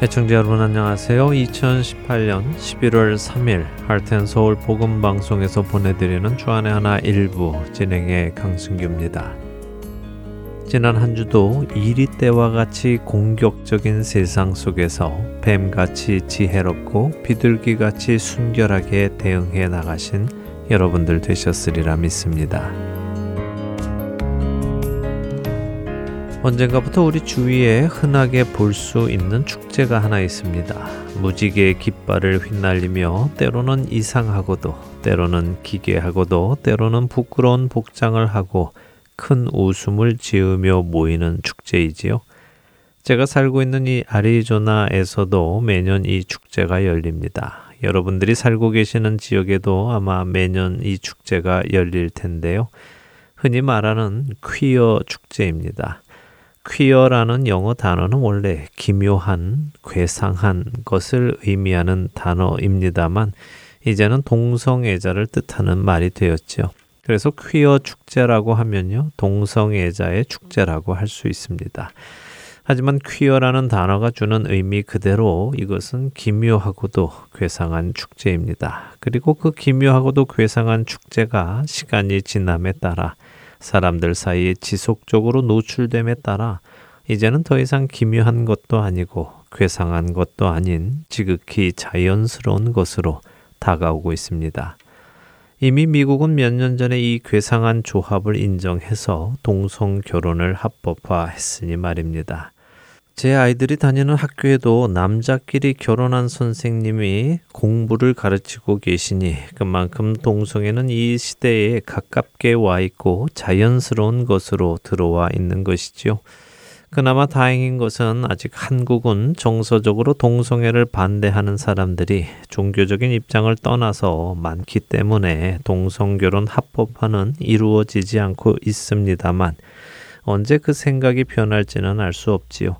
애청자 여러분 안녕하세요. 2018년 11월 3일 할텐 서울 복음 방송에서 보내드리는 주안의 하나 일부 진행의 강승규입니다. 지난 한 주도 이리 때와 같이 공격적인 세상 속에서 뱀같이 지혜롭고 비둘기같이 순결하게 대응해 나가신 여러분들 되셨으리라 믿습니다. 언젠가부터 우리 주위에 흔하게 볼 수 있는 축제가 하나 있습니다. 무지개의 깃발을 휘날리며 때로는 이상하고도 때로는 기괴하고도 때로는 부끄러운 복장을 하고 큰 웃음을 지으며 모이는 축제이지요. 제가 살고 있는 이 아리조나에서도 매년 이 축제가 열립니다. 여러분들이 살고 계시는 지역에도 아마 매년 이 축제가 열릴 텐데요. 흔히 말하는 퀴어 축제입니다. 퀴어라는 영어 단어는 원래 기묘한, 괴상한 것을 의미하는 단어입니다만 이제는 동성애자를 뜻하는 말이 되었죠. 그래서 퀴어 축제라고 하면요. 동성애자의 축제라고 할 수 있습니다. 하지만 퀴어라는 단어가 주는 의미 그대로 이것은 기묘하고도 괴상한 축제입니다. 그리고 그 기묘하고도 괴상한 축제가 시간이 지남에 따라 사람들 사이에 지속적으로 노출됨에 따라 이제는 더 이상 기묘한 것도 아니고 괴상한 것도 아닌 지극히 자연스러운 것으로 다가오고 있습니다. 이미 미국은 몇 년 전에 이 괴상한 조합을 인정해서 동성 결혼을 합법화했으니 말입니다. 제 아이들이 다니는 학교에도 남자끼리 결혼한 선생님이 공부를 가르치고 계시니 그만큼 동성애는 이 시대에 가깝게 와 있고 자연스러운 것으로 들어와 있는 것이지요. 그나마 다행인 것은 아직 한국은 정서적으로 동성애를 반대하는 사람들이 종교적인 입장을 떠나서 많기 때문에 동성결혼 합법화는 이루어지지 않고 있습니다만 언제 그 생각이 변할지는 알 수 없지요.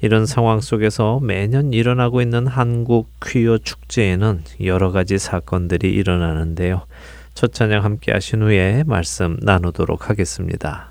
이런 상황 속에서 매년 일어나고 있는 한국 퀴어 축제에는 여러 가지 사건들이 일어나는데요. 첫 찬양 함께 하신 후에 말씀 나누도록 하겠습니다.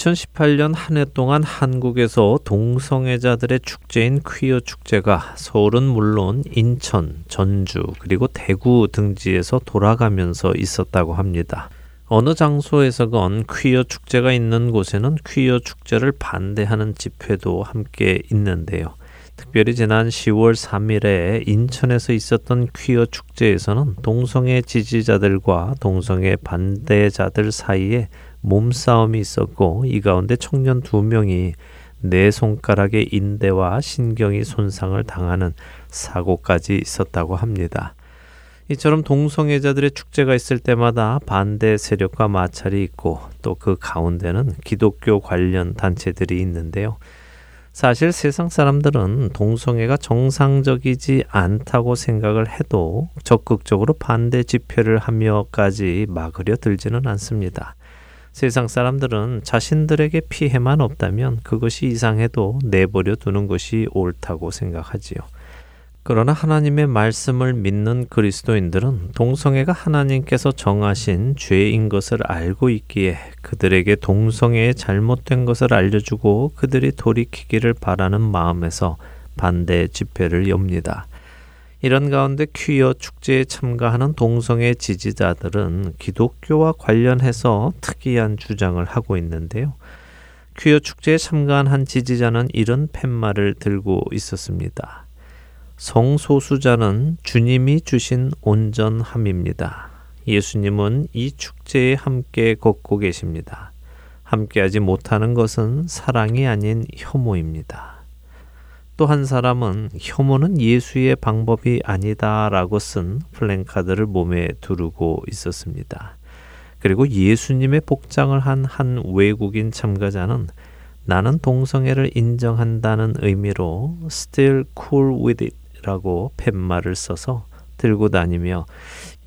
2018년 한 해 동안 한국에서 동성애자들의 축제인 퀴어 축제가 서울은 물론 인천, 전주, 그리고 대구 등지에서 돌아가면서 있었다고 합니다. 어느 장소에서건 퀴어 축제가 있는 곳에는 퀴어 축제를 반대하는 집회도 함께 있는데요. 특별히 지난 10월 3일에 인천에서 있었던 퀴어 축제에서는 동성애 지지자들과 동성애 반대자들 사이에 몸싸움이 있었고 이 가운데 청년 두 명이 네 손가락의 인대와 신경이 손상을 당하는 사고까지 있었다고 합니다. 이처럼 동성애자들의 축제가 있을 때마다 반대 세력과 마찰이 있고 또 그 가운데는 기독교 관련 단체들이 있는데요. 사실 세상 사람들은 동성애가 정상적이지 않다고 생각을 해도 적극적으로 반대 집회를 하며까지 막으려 들지는 않습니다. 세상 사람들은 자신들에게 피해만 없다면 그것이 이상해도 내버려 두는 것이 옳다고 생각하지요. 그러나 하나님의 말씀을 믿는 그리스도인들은 동성애가 하나님께서 정하신 죄인 것을 알고 있기에 그들에게 동성애의 잘못된 것을 알려주고 그들이 돌이키기를 바라는 마음에서 반대 집회를 엽니다. 이런 가운데 퀴어 축제에 참가하는 동성애 지지자들은 기독교와 관련해서 특이한 주장을 하고 있는데요. 퀴어 축제에 참가한 한 지지자는 이런 팻말을 들고 있었습니다. 성소수자는 주님이 주신 온전함입니다. 예수님은 이 축제에 함께 걷고 계십니다. 함께하지 못하는 것은 사랑이 아닌 혐오입니다. 또 한 사람은 혐오는 예수의 방법이 아니다라고 쓴 플랜카드를 몸에 두르고 있었습니다. 그리고 예수님의 복장을 한 한 외국인 참가자는 나는 동성애를 인정한다는 의미로 still cool with it 라고 팻말을 써서 들고 다니며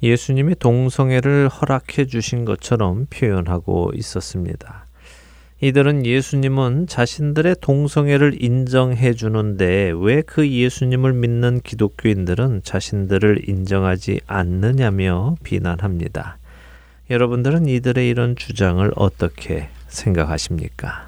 예수님이 동성애를 허락해 주신 것처럼 표현하고 있었습니다. 이들은 예수님은 자신들의 동성애를 인정해 주는데 왜 그 예수님을 믿는 기독교인들은 자신들을 인정하지 않느냐며 비난합니다. 여러분들은 이들의 이런 주장을 어떻게 생각하십니까?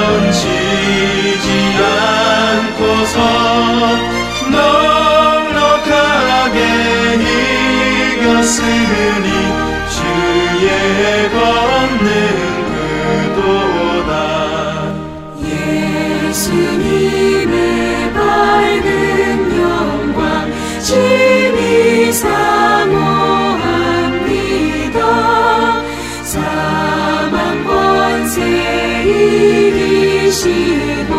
이기시고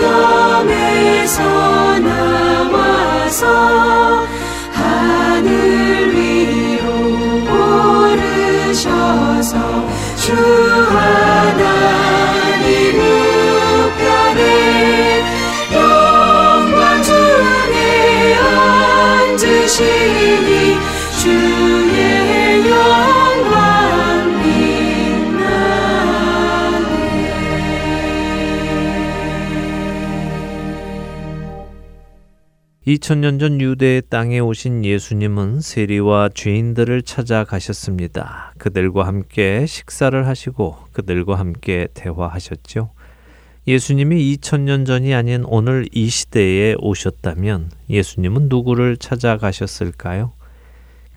무덤에서 나와서 하늘 위로 오르셔서 주 2000년 전 유대의 땅에 오신 예수님은 세리와 죄인들을 찾아가셨습니다. 그들과 함께 식사를 하시고 그들과 함께 대화하셨죠. 예수님이 2000년 전이 아닌 오늘 이 시대에 오셨다면 예수님은 누구를 찾아가셨을까요?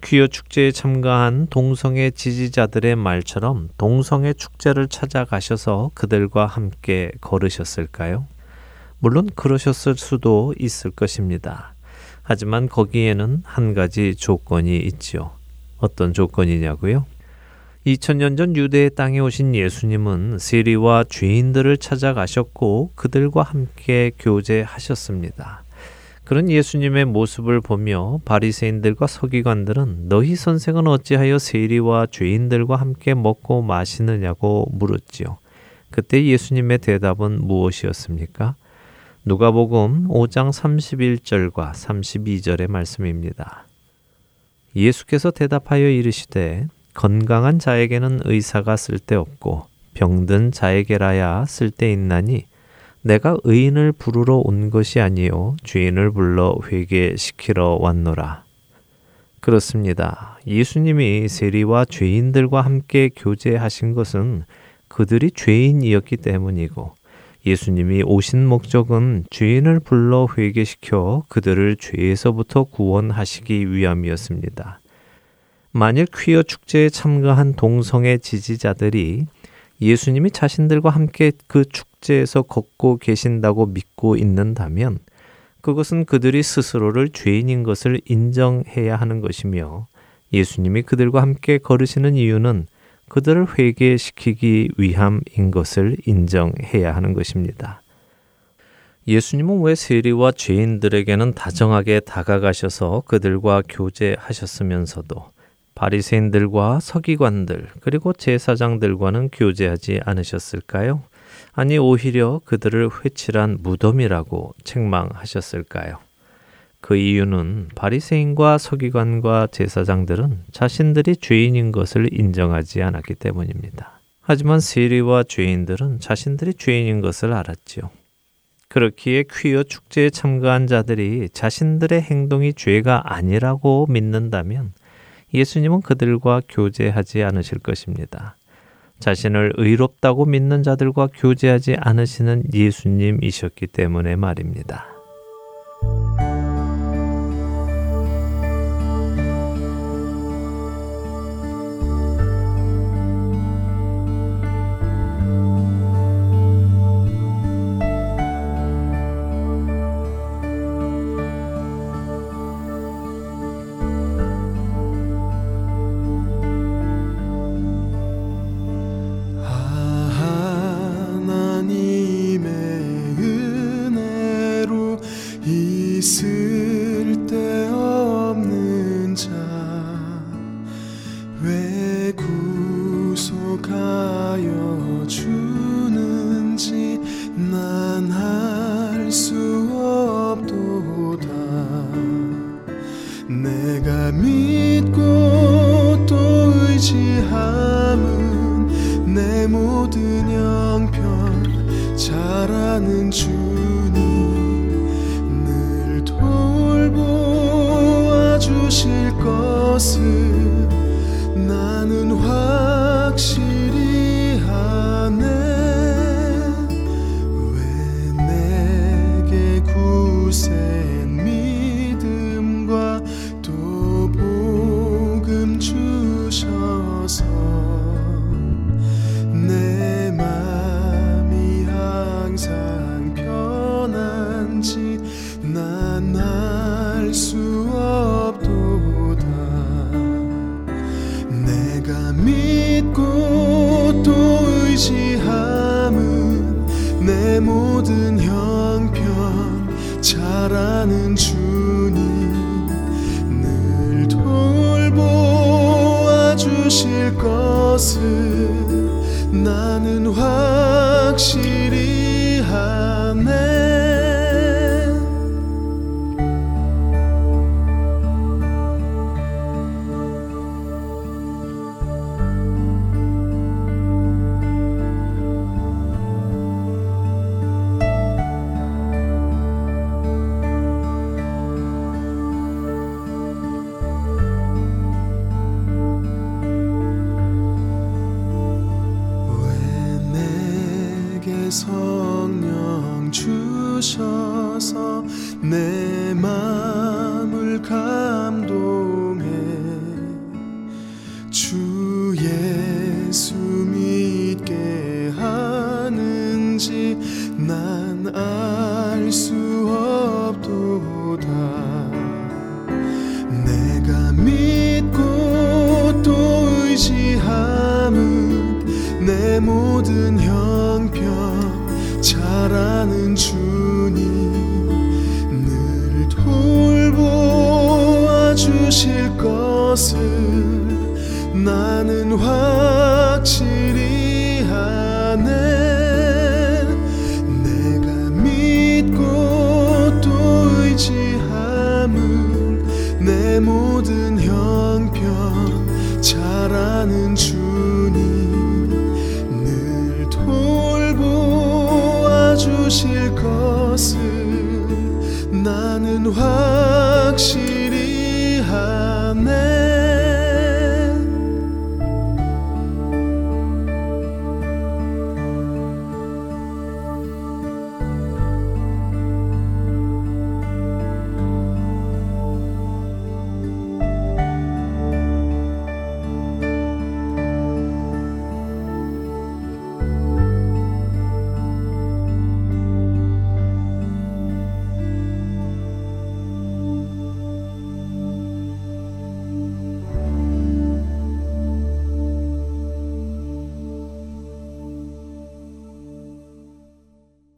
퀴어 축제에 참가한 동성애 지지자들의 말처럼 동성애 축제를 찾아가셔서 그들과 함께 걸으셨을까요? 물론 그러셨을 수도 있을 것입니다. 하지만 거기에는 한 가지 조건이 있지요. 어떤 조건이냐고요? 2000년 전 유대의 땅에 오신 예수님은 세리와 죄인들을 찾아가셨고 그들과 함께 교제하셨습니다. 그런 예수님의 모습을 보며 바리새인들과 서기관들은 너희 선생은 어찌하여 세리와 죄인들과 함께 먹고 마시느냐고 물었지요. 그때 예수님의 대답은 무엇이었습니까? 누가복음 5장 31절과 32절의 말씀입니다. 예수께서 대답하여 이르시되 건강한 자에게는 의사가 쓸데없고 병든 자에게라야 쓸데있나니 내가 의인을 부르러 온 것이 아니요 죄인을 불러 회개시키러 왔노라. 그렇습니다. 예수님이 세리와 죄인들과 함께 교제하신 것은 그들이 죄인이었기 때문이고 예수님이 오신 목적은 죄인을 불러 회개시켜 그들을 죄에서부터 구원하시기 위함이었습니다. 만일 퀴어 축제에 참가한 동성애 지지자들이 예수님이 자신들과 함께 그 축제에서 걷고 계신다고 믿고 있는다면 그것은 그들이 스스로를 죄인인 것을 인정해야 하는 것이며 예수님이 그들과 함께 걸으시는 이유는 그들을 회개시키기 위함인 것을 인정해야 하는 것입니다. 예수님은 왜 세리와 죄인들에게는 다정하게 다가가셔서 그들과 교제하셨으면서도 바리새인들과 서기관들 그리고 제사장들과는 교제하지 않으셨을까요? 아니 오히려 그들을 회칠한 무덤이라고 책망하셨을까요? 그 이유는 바리새인과 서기관과 제사장들은 자신들이 죄인인 것을 인정하지 않았기 때문입니다. 하지만 세리와 죄인들은 자신들이 죄인인 것을 알았지요. 그렇기에 퀴어 축제에 참가한 자들이 자신들의 행동이 죄가 아니라고 믿는다면 예수님은 그들과 교제하지 않으실 것입니다. 자신을 의롭다고 믿는 자들과 교제하지 않으시는 예수님이셨기 때문에 말입니다.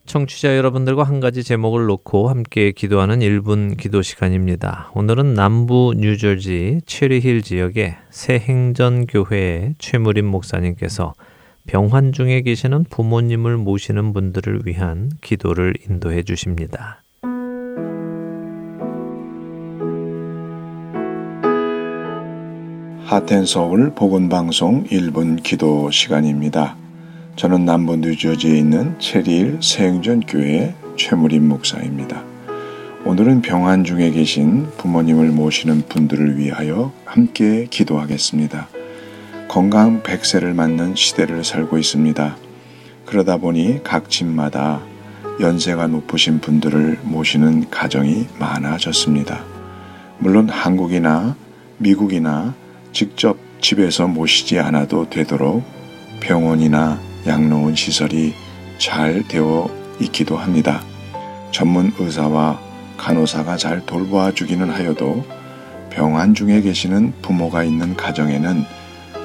청취자 여러분들과 한 가지 제목을 놓고 함께 기도하는 1분 기도 시간입니다. 오늘은 남부 뉴저지 체리힐 지역의 새행전 교회의 최무림 목사님께서 병환 중에 계시는 부모님을 모시는 분들을 위한 기도를 인도해 주십니다. 하텐서울 복음방송 1분 기도 시간입니다. 저는 남부 뉴저지에 있는 체리일 세행전 교회 최무림 목사입니다. 오늘은 병환 중에 계신 부모님을 모시는 분들을 위하여 함께 기도하겠습니다. 건강 100세를 맞는 시대를 살고 있습니다. 그러다 보니 각 집마다 연세가 높으신 분들을 모시는 가정이 많아졌습니다. 물론 한국이나 미국이나 직접 집에서 모시지 않아도 되도록 병원이나 양로원 시설이 잘 되어 있기도 합니다. 전문 의사와 간호사가 잘 돌보아 주기는 하여도 병환 중에 계시는 부모가 있는 가정에는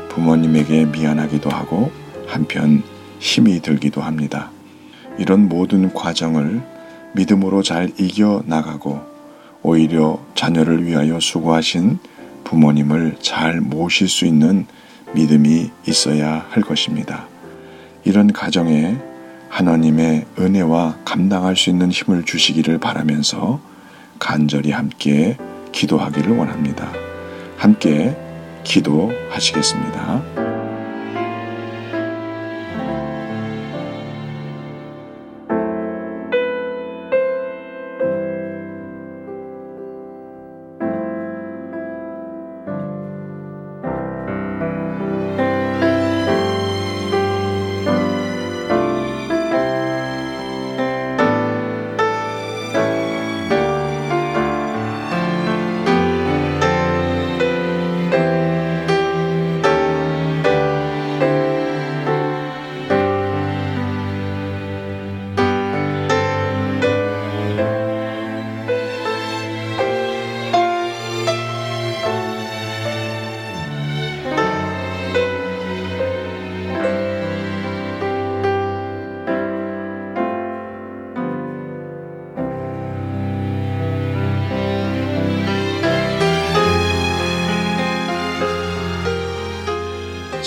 부모님에게 미안하기도 하고 한편 힘이 들기도 합니다. 이런 모든 과정을 믿음으로 잘 이겨 나가고 오히려 자녀를 위하여 수고하신 부모님을 잘 모실 수 있는 믿음이 있어야 할 것입니다. 이런 가정에 하나님의 은혜와 감당할 수 있는 힘을 주시기를 바라면서 간절히 함께 기도하기를 원합니다. 함께 기도하시겠습니다.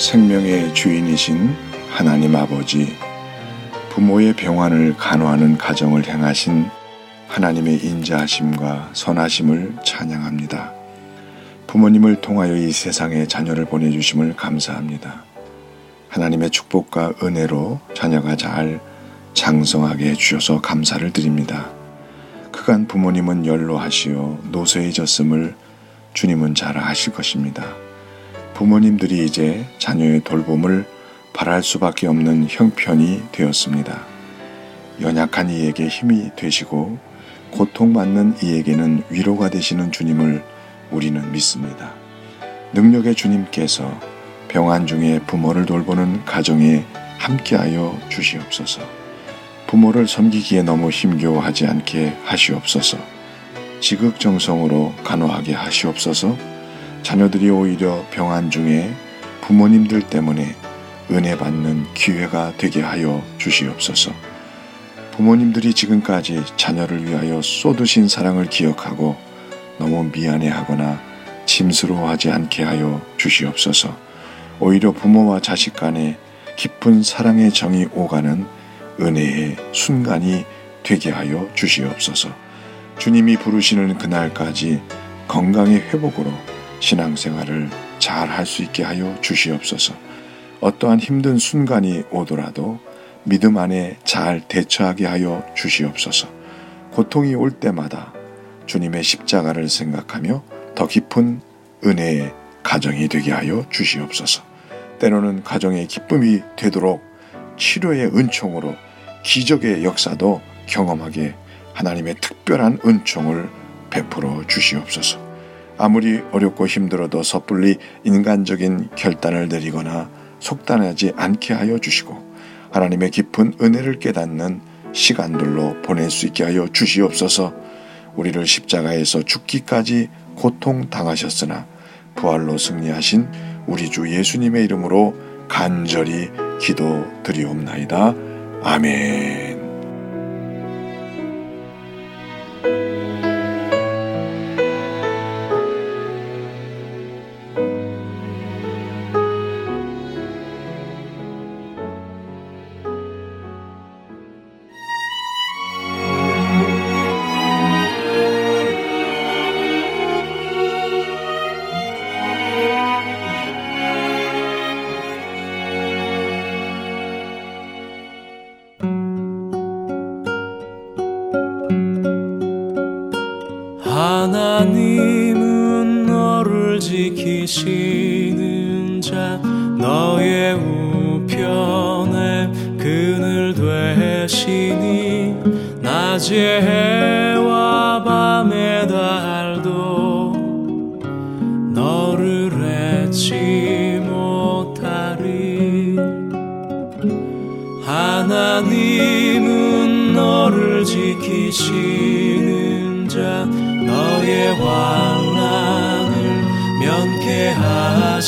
생명의 주인이신 하나님 아버지, 부모의 병환을 간호하는 가정을 행하신 하나님의 인자하심과 선하심을 찬양합니다. 부모님을 통하여 이 세상에 자녀를 보내주심을 감사합니다. 하나님의 축복과 은혜로 자녀가 잘 장성하게 해주셔서 감사를 드립니다. 그간 부모님은 연로하시어 노쇠해졌음을 주님은 잘 아실 것입니다. 부모님들이 이제 자녀의 돌봄을 바랄 수밖에 없는 형편이 되었습니다. 연약한 이에게 힘이 되시고 고통받는 이에게는 위로가 되시는 주님을 우리는 믿습니다. 능력의 주님께서 병환 중에 부모를 돌보는 가정에 함께하여 주시옵소서. 부모를 섬기기에 너무 힘겨워하지 않게 하시옵소서. 지극정성으로 간호하게 하시옵소서. 자녀들이 오히려 병환 중에 부모님들 때문에 은혜 받는 기회가 되게 하여 주시옵소서. 부모님들이 지금까지 자녀를 위하여 쏟으신 사랑을 기억하고 너무 미안해하거나 짐스러워하지 않게 하여 주시옵소서. 오히려 부모와 자식 간에 깊은 사랑의 정이 오가는 은혜의 순간이 되게 하여 주시옵소서. 주님이 부르시는 그날까지 건강의 회복으로 신앙생활을 잘 할 수 있게 하여 주시옵소서. 어떠한 힘든 순간이 오더라도 믿음 안에 잘 대처하게 하여 주시옵소서. 고통이 올 때마다 주님의 십자가를 생각하며 더 깊은 은혜의 가정이 되게 하여 주시옵소서. 때로는 가정의 기쁨이 되도록 치료의 은총으로 기적의 역사도 경험하게 하나님의 특별한 은총을 베풀어 주시옵소서. 아무리 어렵고 힘들어도 섣불리 인간적인 결단을 내리거나 속단하지 않게 하여 주시고 하나님의 깊은 은혜를 깨닫는 시간들로 보낼 수 있게 하여 주시옵소서. 우리를 십자가에서 죽기까지 고통 당하셨으나 부활로 승리하신 우리 주 예수님의 이름으로 간절히 기도 드리옵나이다. 아멘. 계시는 자 너의 왕락을 면케하시리.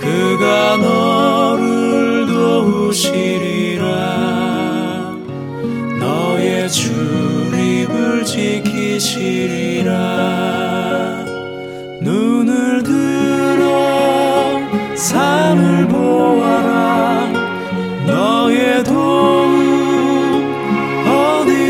그가 너를 도우시리라. 너의 주립을 지키시리.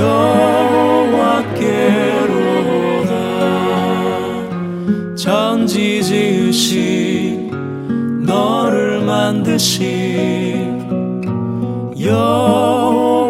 여호와께로라 천지 지으신 너를 만드신 여호와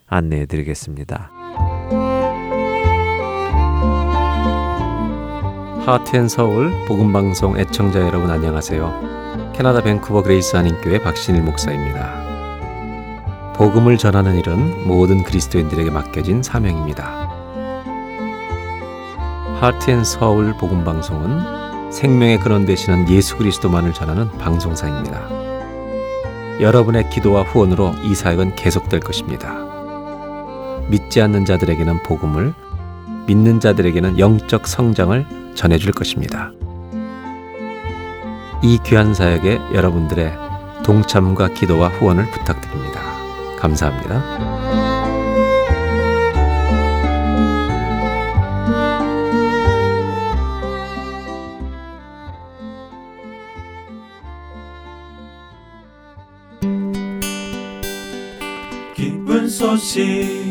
안내해 드리겠습니다. 하트앤서울 복음방송 애청자 여러분 안녕하세요. 캐나다 밴쿠버 그레이스 한인교회 박신일 목사입니다. 복음을 전하는 일은 모든 그리스도인들에게 맡겨진 사명입니다. 하트앤서울 복음방송은 생명의 근원 되시는 예수 그리스도만을 전하는 방송사입니다. 여러분의 기도와 후원으로 이 사역은 계속될 것입니다. 믿지 않는 자들에게는 복음을, 믿는 자들에게는 영적 성장을 전해줄 것입니다. 이 귀한 사역에 여러분들의 동참과 기도와 후원을 부탁드립니다. 감사합니다. 기쁜 소식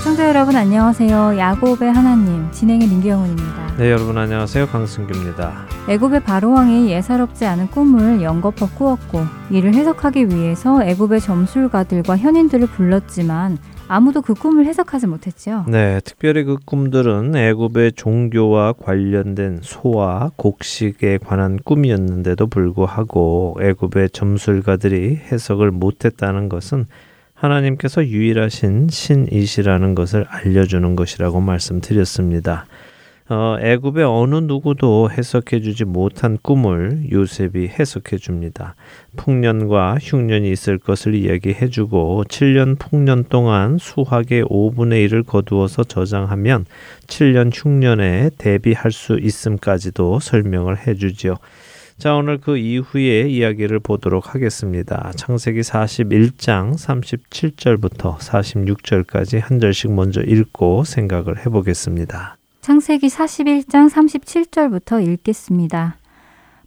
시청자 여러분 안녕하세요. 야곱의 하나님 진행의 민경훈입니다. 네, 여러분 안녕하세요. 강승규입니다. 애굽의 바로 왕이 예사롭지 않은 꿈을 연거푸 꾸었고 이를 해석하기 위해서 애굽의 점술가들과 현인들을 불렀지만 아무도 그 꿈을 해석하지 못했죠. 네, 특별히 그 꿈들은 애굽의 종교와 관련된 소와 곡식에 관한 꿈이었는데도 불구하고 애굽의 점술가들이 해석을 못했다는 것은 하나님께서 유일하신 신이시라는 것을 알려주는 것이라고 말씀드렸습니다. 어, 애굽의 어느 누구도 해석해 주지 못한 꿈을 요셉이 해석해 줍니다. 풍년과 흉년이 있을 것을 이야기해 주고 7년 풍년 동안 수확의 5분의 1을 거두어서 저장하면 7년 흉년에 대비할 수 있음까지도 설명을 해 주지요. 자, 오늘 그 이후의 이야기를 보도록 하겠습니다. 창세기 41장 37절부터 46절까지 한 절씩 먼저 읽고 생각을 해보겠습니다. 창세기 41장 37절부터 읽겠습니다.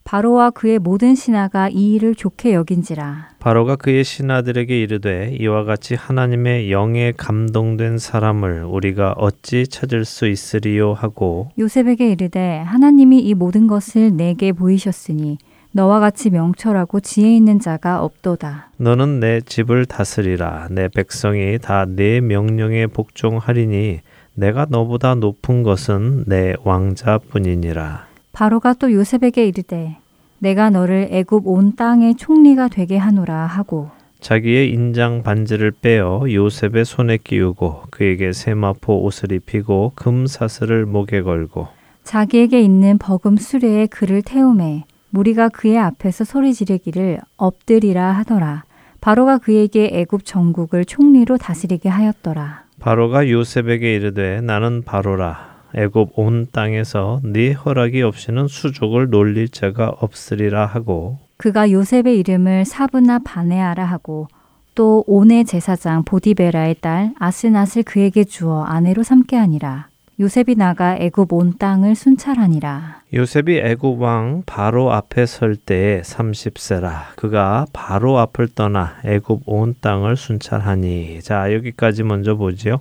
바로와 그의 모든 신하가 이 일을 좋게 여긴지라. 바로가 그의 신하들에게 이르되 이와 같이 하나님의 영에 감동된 사람을 우리가 어찌 찾을 수 있으리요 하고 요셉에게 이르되 하나님이 이 모든 것을 내게 보이셨으니 너와 같이 명철하고 지혜 있는 자가 없도다. 너는 내 집을 다스리라 내 백성이 다 내 명령에 복종하리니 내가 너보다 높은 것은 내 왕자뿐이니라. 바로가 또 요셉에게 이르되 내가 너를 애굽 온 땅의 총리가 되게 하노라 하고 자기의 인장 반지를 빼어 요셉의 손에 끼우고 그에게 세마포 옷을 입히고 금 사슬을 목에 걸고 자기에게 있는 버금 수레에 그를 태우매 무리가 그의 앞에서 소리 지르기를 엎드리라 하더라. 바로가 그에게 애굽 전국을 총리로 다스리게 하였더라. 바로가 요셉에게 이르되 나는 바로라 애굽 온 땅에서 네 허락이 없이는 수족을 놀릴 자가 없으리라 하고 그가 요셉의 이름을 사브나 바네아라 하고 또 온의 제사장 보디베라의 딸 아스낫을 그에게 주어 아내로 삼게 하니라. 요셉이 나가 애굽 온 땅을 순찰하니라. 요셉이 애굽 왕 바로 앞에 설 때에 30세라 그가 바로 앞을 떠나 애굽 온 땅을 순찰하니 자 여기까지 먼저 보지요.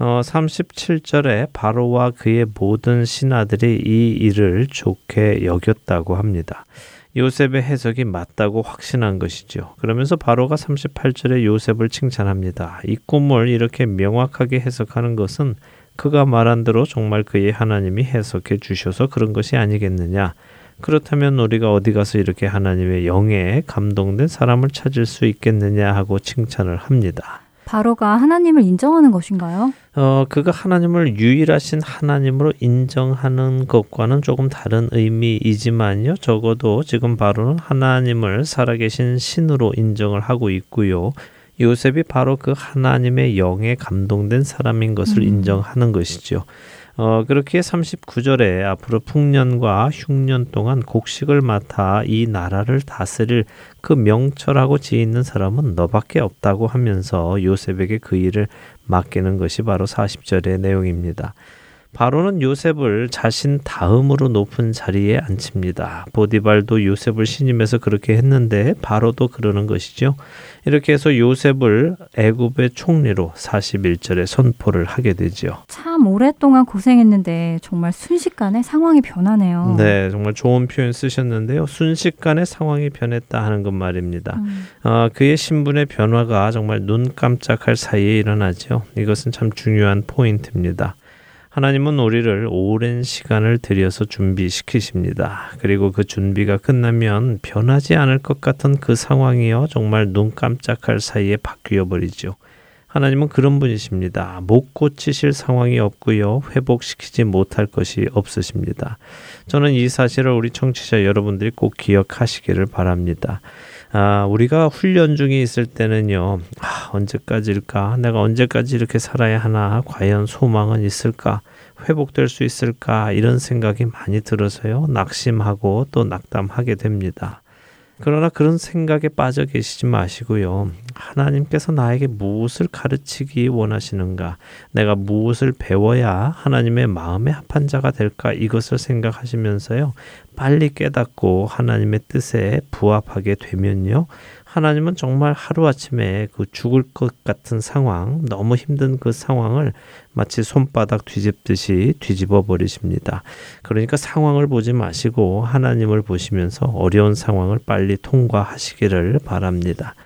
어, 37절에 바로와 그의 모든 신하들이 이 일을 좋게 여겼다고 합니다. 요셉의 해석이 맞다고 확신한 것이죠. 그러면서 바로가 38절에 요셉을 칭찬합니다. 이 꿈을 이렇게 명확하게 해석하는 것은 그가 말한 대로 정말 그의 하나님이 해석해 주셔서 그런 것이 아니겠느냐. 그렇다면 우리가 어디 가서 이렇게 하나님의 영에 감동된 사람을 찾을 수 있겠느냐 하고 칭찬을 합니다. 바로가 하나님을 인정하는 것인가요? 어, 그가 하나님을 유일하신 하나님으로 인정하는 것과는 조금 다른 의미이지만요. 적어도 지금 바로는 하나님을 살아계신 신으로 인정을 하고 있고요. 요셉이 바로 그 하나님의 영에 감동된 사람인 것을 음. 인정하는 것이죠. 어, 그렇게 39절에 앞으로 풍년과 흉년 동안 곡식을 맡아 이 나라를 다스릴 그 명철하고 지혜 있는 사람은 너밖에 없다고 하면서 요셉에게 그 일을 맡기는 것이 바로 40절의 내용입니다. 바로는 요셉을 자신 다음으로 높은 자리에 앉힙니다. 보디발도 요셉을 신임해서 그렇게 했는데 바로도 그러는 것이죠. 이렇게 해서 요셉을 애굽의 총리로 41절에 선포를 하게 되죠. 참 오랫동안 고생했는데 정말 순식간에 상황이 변하네요. 네, 정말 좋은 표현 쓰셨는데요. 순식간에 상황이 변했다 하는 것 말입니다. 음. 어, 그의 신분의 변화가 정말 눈 깜짝할 사이에 일어나죠. 이것은 참 중요한 포인트입니다. 하나님은 우리를 오랜 시간을 들여서 준비시키십니다. 그리고 그 준비가 끝나면 변하지 않을 것 같은 그 상황이요. 정말 눈 깜짝할 사이에 바뀌어 버리죠. 하나님은 그런 분이십니다. 못 고치실 상황이 없고요. 회복시키지 못할 것이 없으십니다. 저는 이 사실을 우리 청취자 여러분들이 꼭 기억하시기를 바랍니다. 아, 우리가 훈련 중에 있을 때는요, 아, 언제까지일까? 내가 언제까지 이렇게 살아야 하나? 과연 소망은 있을까? 회복될 수 있을까? 이런 생각이 많이 들어서요, 낙심하고 또 낙담하게 됩니다. 그러나 그런 생각에 빠져 계시지 마시고요. 하나님께서 나에게 무엇을 가르치기 원하시는가? 내가 무엇을 배워야 하나님의 마음에 합한 자가 될까? 이것을 생각하시면서요. 빨리 깨닫고 하나님의 뜻에 부합하게 되면요. 하나님은 정말 하루아침에 그 죽을 것 같은 상황, 너무 힘든 그 상황을 마치 손바닥 뒤집듯이 뒤집어 버리십니다. 그러니까 상황을 보지 마시고 하나님을 보시면서 어려운 상황을 빨리 통과하시기를 바랍니다.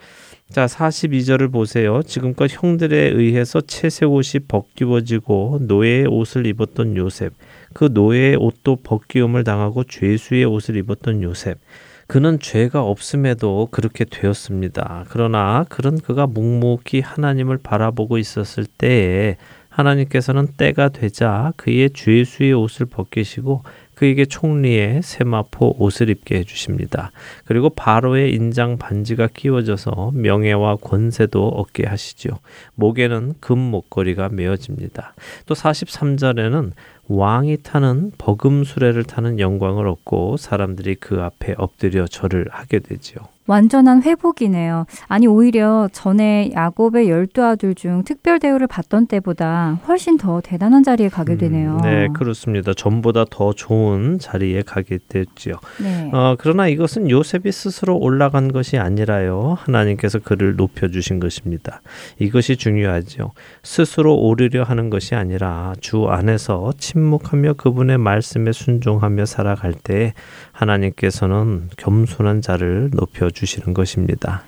자, 42절을 보세요. 지금껏 형들에 의해서 채색 옷이 벗기워지고 노예의 옷을 입었던 요셉, 그 노예의 옷도 벗기움을 당하고 죄수의 옷을 입었던 요셉. 그는 죄가 없음에도 그렇게 되었습니다. 그러나 그런 그가 묵묵히 하나님을 바라보고 있었을 때에 하나님께서는 때가 되자 그의 죄수의 옷을 벗기시고 그에게 총리의 세마포 옷을 입게 해주십니다. 그리고 바로의 인장 반지가 끼워져서 명예와 권세도 얻게 하시죠. 목에는 금 목걸이가 메어집니다. 또 43절에는 왕이 타는 버금 수레를 타는 영광을 얻고 사람들이 그 앞에 엎드려 절을 하게 되지요. 완전한 회복이네요. 아니 오히려 전에 야곱의 열두 아들 중 특별 대우를 받던 때보다 훨씬 더 대단한 자리에 가게 음, 되네요. 음, 네, 그렇습니다. 전보다 더 좋은 자리에 가게 됐지요. 네. 어, 그러나 이것은 요셉이 스스로 올라간 것이 아니라요. 하나님께서 그를 높여 주신 것입니다. 이것이 중요하죠. 스스로 오르려 하는 것이 아니라 주 안에서 침묵하며 그분의 말씀에 순종하며 살아갈 때 하나님께서는 겸손한 자를 높여 주시는 것입니다.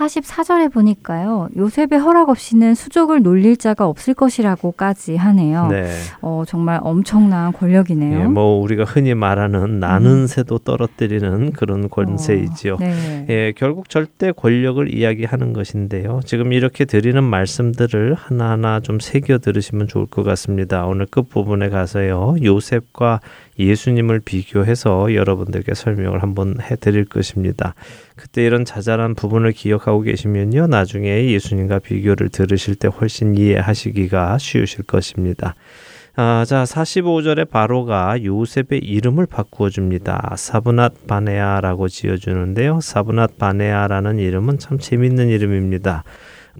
44절에 보니까요. 요셉의 허락 없이는 수족을 놀릴 자가 없을 것이라고까지 하네요. 네. 어, 정말 엄청난 권력이네요. 예, 뭐 우리가 흔히 말하는 나는 음. 새도 떨어뜨리는 그런 권세이지요. 어, 네. 예, 결국 절대 권력을 이야기하는 것인데요. 지금 이렇게 드리는 말씀들을 하나하나 좀 새겨 들으시면 좋을 것 같습니다. 오늘 끝 부분에 가서요. 요셉과 예수님을 비교해서 여러분들께 설명을 한번 해 드릴 것입니다. 그때 이런 자잘한 부분을 기억하고 계시면요. 나중에 예수님과 비교를 들으실 때 훨씬 이해하시기가 쉬우실 것입니다. 아, 자, 45절에 바로가 요셉의 이름을 바꾸어 줍니다. 사브낫 바네아라고 지어 주는데요. 사브낫 바네아라는 이름은 참 재밌는 이름입니다.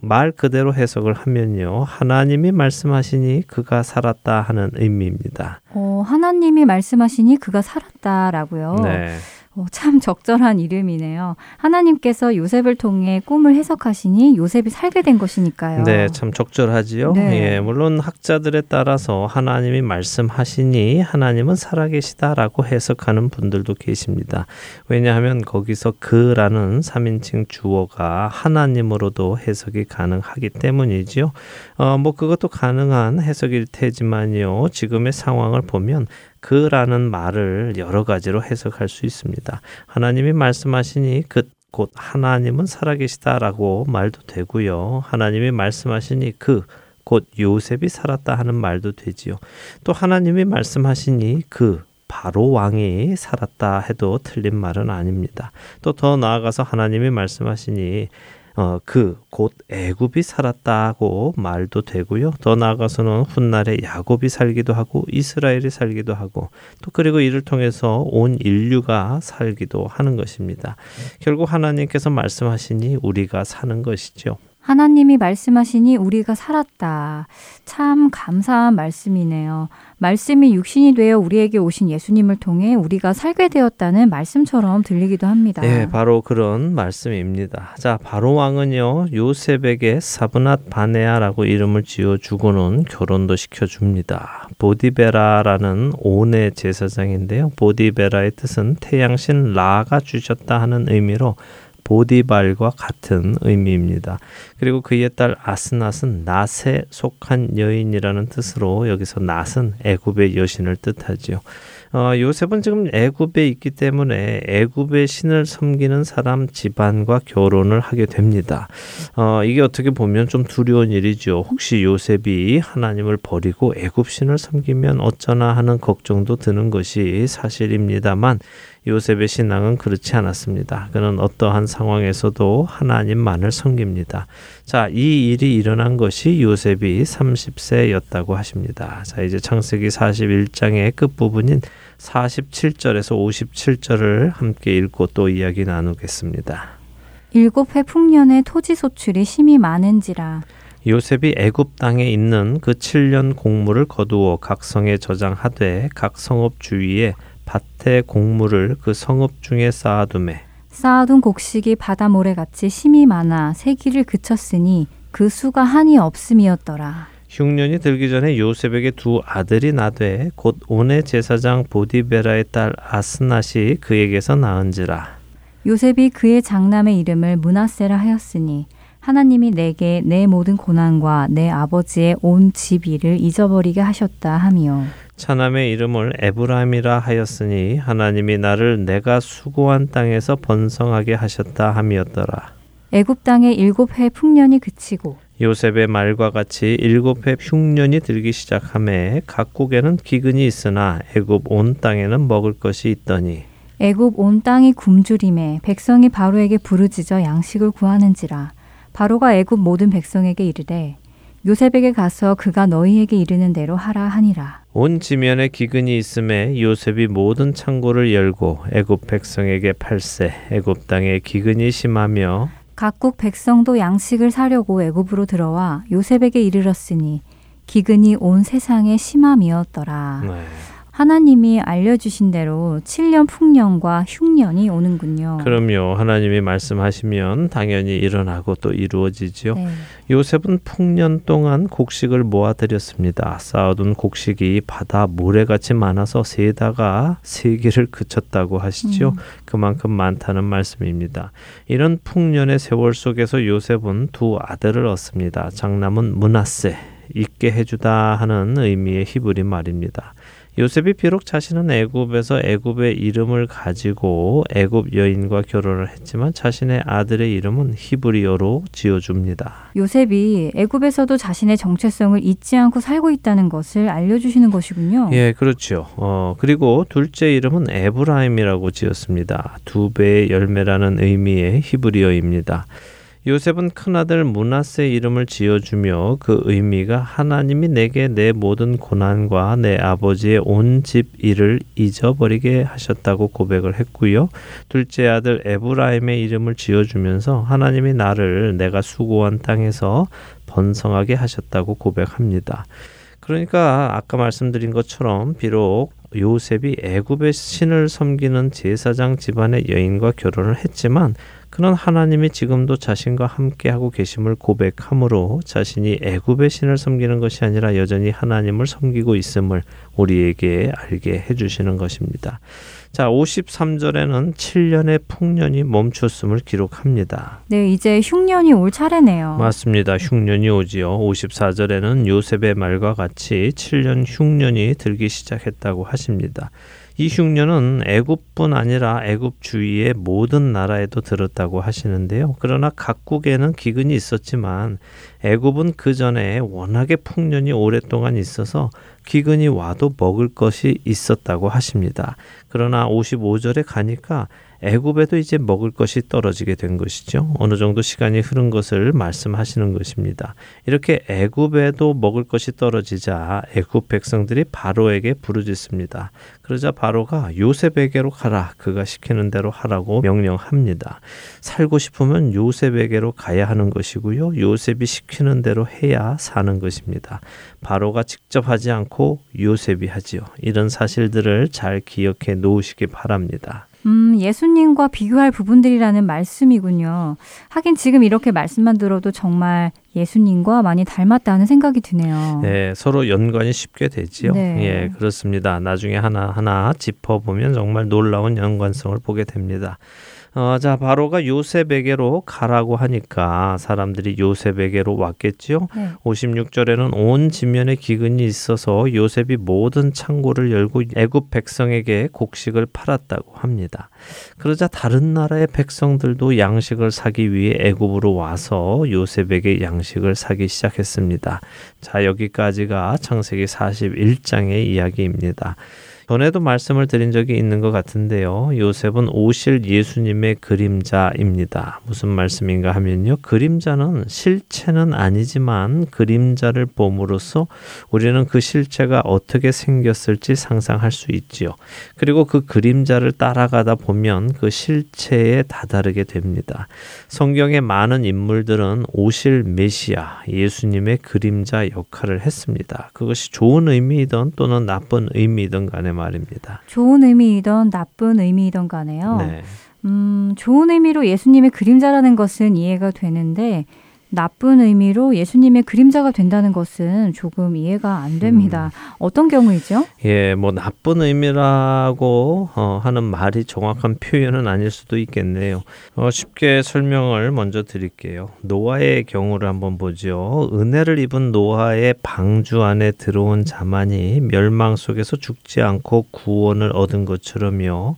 말 그대로 해석을 하면요. 하나님이 말씀하시니 그가 살았다 하는 의미입니다. 어, 하나님이 말씀하시니 그가 살았다라고요. 네. 어, 참 적절한 이름이네요. 하나님께서 요셉을 통해 꿈을 해석하시니 요셉이 살게 된 것이니까요. 네, 참 적절하지요. 네. 예, 물론 학자들에 따라서 하나님이 말씀하시니 하나님은 살아계시다라고 해석하는 분들도 계십니다. 왜냐하면 거기서 그라는 3인칭 주어가 하나님으로도 해석이 가능하기 때문이지요. 어, 뭐 그것도 가능한 해석일 테지만요. 지금의 상황을 보면 그라는 말을 여러 가지로 해석할 수 있습니다. 하나님이 말씀하시니 그 곧 하나님은 살아계시다라고 말도 되고요. 하나님이 말씀하시니 그곧 요셉이 살았다 하는 말도 되지요. 또 하나님이 말씀하시니 그 바로 왕이 살았다 해도 틀린 말은 아닙니다. 또 더 나아가서 하나님이 말씀하시니 어, 그 곧 애굽이 살았다고 말도 되고요. 더 나아가서는 훗날에 야곱이 살기도 하고 이스라엘이 살기도 하고 또 그리고 이를 통해서 온 인류가 살기도 하는 것입니다. 결국 하나님께서 말씀하시니 우리가 사는 것이죠. 하나님이 말씀하시니 우리가 살았다. 참 감사한 말씀이네요. 말씀이 육신이 되어 우리에게 오신 예수님을 통해 우리가 살게 되었다는 말씀처럼 들리기도 합니다. 네, 바로 그런 말씀입니다. 자, 바로 왕은요 요셉에게 사브낫 바네아라고 이름을 지어 주고는 결혼도 시켜 줍니다. 보디베라라는 온의 제사장인데요. 보디베라의 뜻은 태양신 라가 주셨다 하는 의미로 보디발과 같은 의미입니다. 그리고 그의 딸 아스낫은 낫에 속한 여인이라는 뜻으로 여기서 낫은 애굽의 여신을 뜻하지요. 어, 요셉은 지금 애굽에 있기 때문에 애굽의 신을 섬기는 사람 집안과 결혼을 하게 됩니다. 어, 이게 어떻게 보면 좀 두려운 일이죠. 혹시 요셉이 하나님을 버리고 애굽 신을 섬기면 어쩌나 하는 걱정도 드는 것이 사실입니다만 요셉의 신앙은 그렇지 않았습니다. 그는 어떠한 상황에서도 하나님만을 섬깁니다. 자, 이 일이 일어난 것이 요셉이 30세였다고 하십니다. 자, 이제 창세기 41장의 끝부분인 47절에서 57절을 함께 읽고 또 이야기 나누겠습니다. 일곱 해 풍년의 토지 소출이 심히 많은지라 요셉이 애굽 땅에 있는 그 7년 공물을 거두어 각 성에 저장하되 각 성읍 주위에 밭의 곡물을 그 성읍 중에 쌓아두매 쌓아둔 곡식이 바다 모래같이 심이 많아 세기를 그쳤으니 그 수가 한이 없음이었더라. 흉년이 들기 전에 요셉에게 두 아들이 나되 곧 온의 제사장 보디베라의 딸 아스낫이 그에게서 낳은지라. 요셉이 그의 장남의 이름을 문하세라 하였으니 하나님이 내게 내 모든 고난과 내 아버지의 온 집 일을 잊어버리게 하셨다 하미요. 차남의 이름을 에브라임이라 하였으니 하나님이 나를 내가 수고한 땅에서 번성하게 하셨다 함이었더라. 애굽 땅에 일곱 해 풍년이 그치고 요셉의 말과 같이 일곱 해 흉년이 들기 시작함에 각국에는 기근이 있으나 애굽 온 땅에는 먹을 것이 있더니 애굽 온 땅이 굶주림에 백성이 바로에게 부르짖어 양식을 구하는지라 바로가 애굽 모든 백성에게 이르되 요셉에게 가서 그가 너희에게 이르는 대로 하라 하니라. 온 지면에 기근이 있음에 요셉이 모든 창고를 열고 애굽 백성에게 팔세 애굽 땅에 기근이 심하며 각국 백성도 양식을 사려고 애굽으로 들어와 요셉에게 이르렀으니 기근이 온 세상에 심함이었더라. 네. 하나님이 알려주신 대로 7년 풍년과 흉년이 오는군요. 그럼요. 하나님이 말씀하시면 당연히 일어나고 또 이루어지지요. 네. 요셉은 풍년 동안 곡식을 모아들였습니다. 쌓아둔 곡식이 바다 모래같이 많아서 세다가 세기를 그쳤다고 하시죠. 음. 그만큼 많다는 말씀입니다. 이런 풍년의 세월 속에서 요셉은 두 아들을 얻습니다. 장남은 문하세, 있게 해주다 하는 의미의 히브리 말입니다. 요셉이 비록 자신은 애굽에서 애굽의 이름을 가지고 애굽 여인과 결혼을 했지만 자신의 아들의 이름은 히브리어로 지어줍니다. 요셉이 애굽에서도 자신의 정체성을 잊지 않고 살고 있다는 것을 알려주시는 것이군요. 예, 그렇죠. 어, 그리고 둘째 이름은 에브라임이라고 지었습니다. 두 배의 열매라는 의미의 히브리어입니다. 요셉은 큰아들 문하세 이름을 지어주며 그 의미가 하나님이 내게 내 모든 고난과 내 아버지의 온 집 일을 잊어버리게 하셨다고 고백을 했고요. 둘째 아들 에브라임의 이름을 지어주면서 하나님이 나를 내가 수고한 땅에서 번성하게 하셨다고 고백합니다. 그러니까 아까 말씀드린 것처럼 비록 요셉이 애굽의 신을 섬기는 제사장 집안의 여인과 결혼을 했지만 그는 하나님이 지금도 자신과 함께하고 계심을 고백함으로 자신이 애굽의 신을 섬기는 것이 아니라 여전히 하나님을 섬기고 있음을 우리에게 알게 해주시는 것입니다. 자, 53절에는 7년의 풍년이 멈췄음을 기록합니다. 네, 이제 흉년이 올 차례네요. 맞습니다. 흉년이 오지요. 54절에는 요셉의 말과 같이 7년 흉년이 들기 시작했다고 하십니다. 이 흉년은 애굽뿐 아니라 애굽 주위의 모든 나라에도 들었다고 하시는데요. 그러나 각국에는 기근이 있었지만 애굽은 그 전에 워낙에 풍년이 오랫동안 있어서 기근이 와도 먹을 것이 있었다고 하십니다. 그러나 55절에 가니까 애굽에도 이제 먹을 것이 떨어지게 된 것이죠. 어느 정도 시간이 흐른 것을 말씀하시는 것입니다. 이렇게 애굽에도 먹을 것이 떨어지자 애굽 백성들이 바로에게 부르짖습니다. 그러자 바로가 요셉에게로 가라. 그가 시키는 대로 하라고 명령합니다. 살고 싶으면 요셉에게로 가야 하는 것이고요. 요셉이 시키는 대로 해야 사는 것입니다. 바로가 직접 하지 않고 요셉이 하지요. 이런 사실들을 잘 기억해 놓으시기 바랍니다. 음, 예수님과 비교할 부분들이라는 말씀이군요. 하긴 지금 이렇게 말씀만 들어도 정말 예수님과 많이 닮았다는 생각이 드네요. 네, 서로 연관이 쉽게 되지요. 네. 예, 그렇습니다. 나중에 하나하나 짚어보면 정말 놀라운 연관성을 보게 됩니다. 어, 자, 바로가 요셉에게로 가라고 하니까 사람들이 요셉에게로 왔겠지요. 네. 56절에는 온 지면에 기근이 있어서 요셉이 모든 창고를 열고 애굽 백성에게 곡식을 팔았다고 합니다. 그러자 다른 나라의 백성들도 양식을 사기 위해 애굽으로 와서 요셉에게 양식을 사기 시작했습니다. 자, 여기까지가 창세기 41장의 이야기입니다. 전에도 말씀을 드린 적이 있는 것 같은데요. 요셉은 오실 예수님의 그림자입니다. 무슨 말씀인가 하면요. 그림자는 실체는 아니지만 그림자를 봄으로써 우리는 그 실체가 어떻게 생겼을지 상상할 수 있지요. 그리고 그 그림자를 따라가다 보면 그 실체에 다다르게 됩니다. 성경의 많은 인물들은 오실 메시아, 예수님의 그림자 역할을 했습니다. 그것이 좋은 의미이든 또는 나쁜 의미이든 간에 말입니다. 좋은 의미이던 나쁜 의미이던 간에요. 네. 음, 좋은 의미로 예수님의 그림자라는 것은 이해가 되는데 나쁜 의미로 예수님의 그림자가 된다는 것은 조금 이해가 안 됩니다. 어떤 경우이죠? 예, 뭐 나쁜 의미라고 어, 하는 말이 정확한 표현은 아닐 수도 있겠네요. 어, 쉽게 설명을 먼저 드릴게요. 노아의 경우를 한번 보죠. 은혜를 입은 노아의 방주 안에 들어온 자만이 멸망 속에서 죽지 않고 구원을 얻은 것처럼요.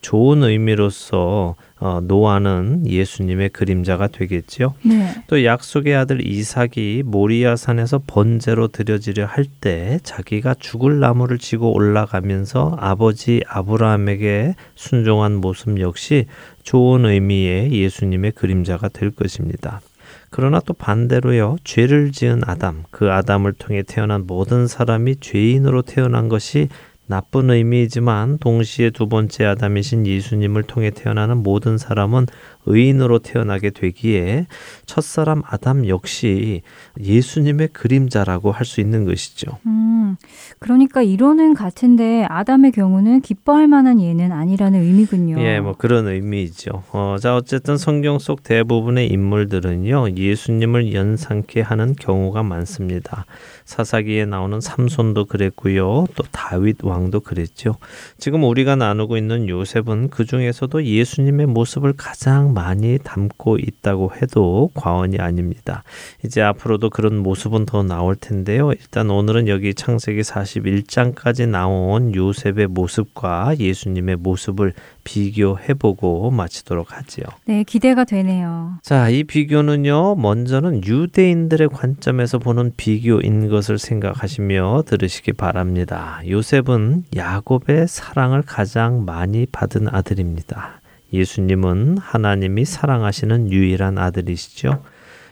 좋은 의미로서 어, 노아는 예수님의 그림자가 되겠지요. 네. 또 약속의 아들 이삭이 모리아 산에서 번제로 드려지려 할 때 자기가 죽을 나무를 지고 올라가면서 아버지 아브라함에게 순종한 모습 역시 좋은 의미의 예수님의 그림자가 될 것입니다. 그러나 또 반대로요, 죄를 지은 아담, 그 아담을 통해 태어난 모든 사람이 죄인으로 태어난 것이 나쁜 의미이지만 동시에 두 번째 아담이신 예수님을 통해 태어나는 모든 사람은 의인으로 태어나게 되기에 첫사람 아담 역시 예수님의 그림자라고 할 수 있는 것이죠. 음, 그러니까 이론은 같은데 아담의 경우는 기뻐할 만한 예는 아니라는 의미군요. 예, 뭐 그런 의미이죠. 어, 자, 어쨌든 성경 속 대부분의 인물들은요, 예수님을 연상케 하는 경우가 많습니다. 사사기에 나오는 삼손도 그랬고요. 또 다윗 왕도 그랬죠. 지금 우리가 나누고 있는 요셉은 그 중에서도 예수님의 모습을 가장 많이 담고 있다고 해도 과언이 아닙니다. 이제 앞으로도 그런 모습은 더 나올 텐데요. 일단 오늘은 여기 창세기 41장까지 나온 요셉의 모습과 예수님의 모습을 비교해보고 마치도록 하지요. 네, 기대가 되네요. 자, 이 비교는요, 먼저는 유대인들의 관점에서 보는 비교인 것을 생각하시며 들으시기 바랍니다. 요셉은 야곱의 사랑을 가장 많이 받은 아들입니다. 예수님은 하나님이 사랑하시는 유일한 아들이시죠.